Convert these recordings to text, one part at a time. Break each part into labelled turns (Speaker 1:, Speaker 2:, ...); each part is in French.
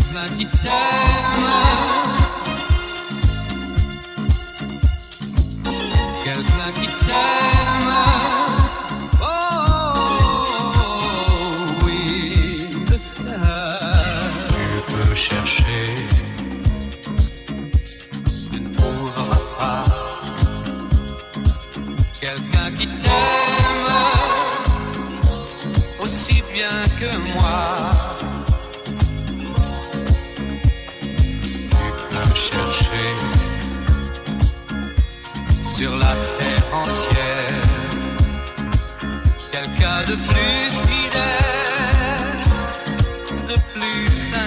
Speaker 1: qui t'aime. Quelqu'un qui t'aime. Oh, oui, de ça.
Speaker 2: Tu peux chercher,
Speaker 1: tu ne trouveras pas quelqu'un qui t'aime aussi bien que moi.
Speaker 2: Chercher
Speaker 1: sur la terre entière quelqu'un de plus fidèle, de plus sincère.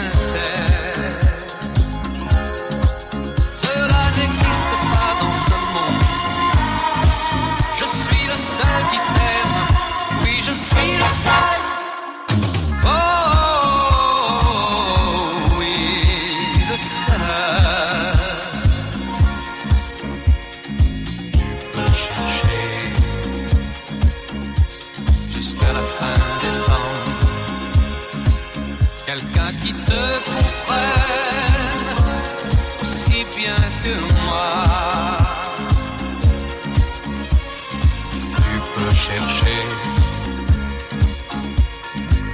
Speaker 1: Quelqu'un qui te comprenne aussi bien que moi.
Speaker 2: tu peux chercher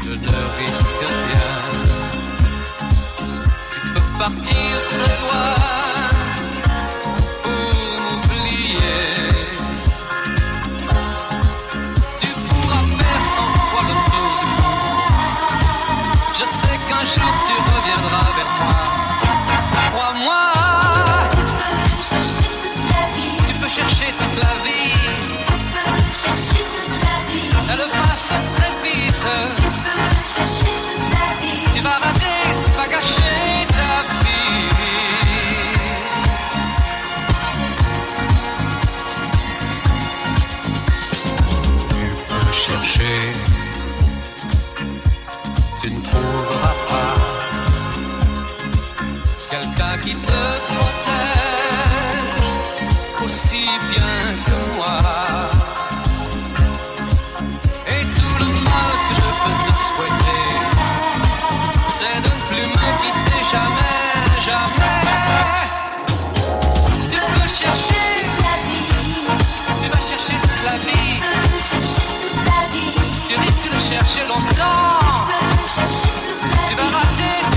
Speaker 1: Je ne risque rien. Tu peux partir très loin qui te protège aussi bien que moi. Et tout le mal que je peux te souhaiter, c'est de ne plus
Speaker 3: me quitter jamais, jamais.
Speaker 1: Tu peux chercher la vie, tu vas
Speaker 3: chercher toute la vie,
Speaker 1: tu
Speaker 2: risques de chercher
Speaker 1: longtemps, tu vas rater.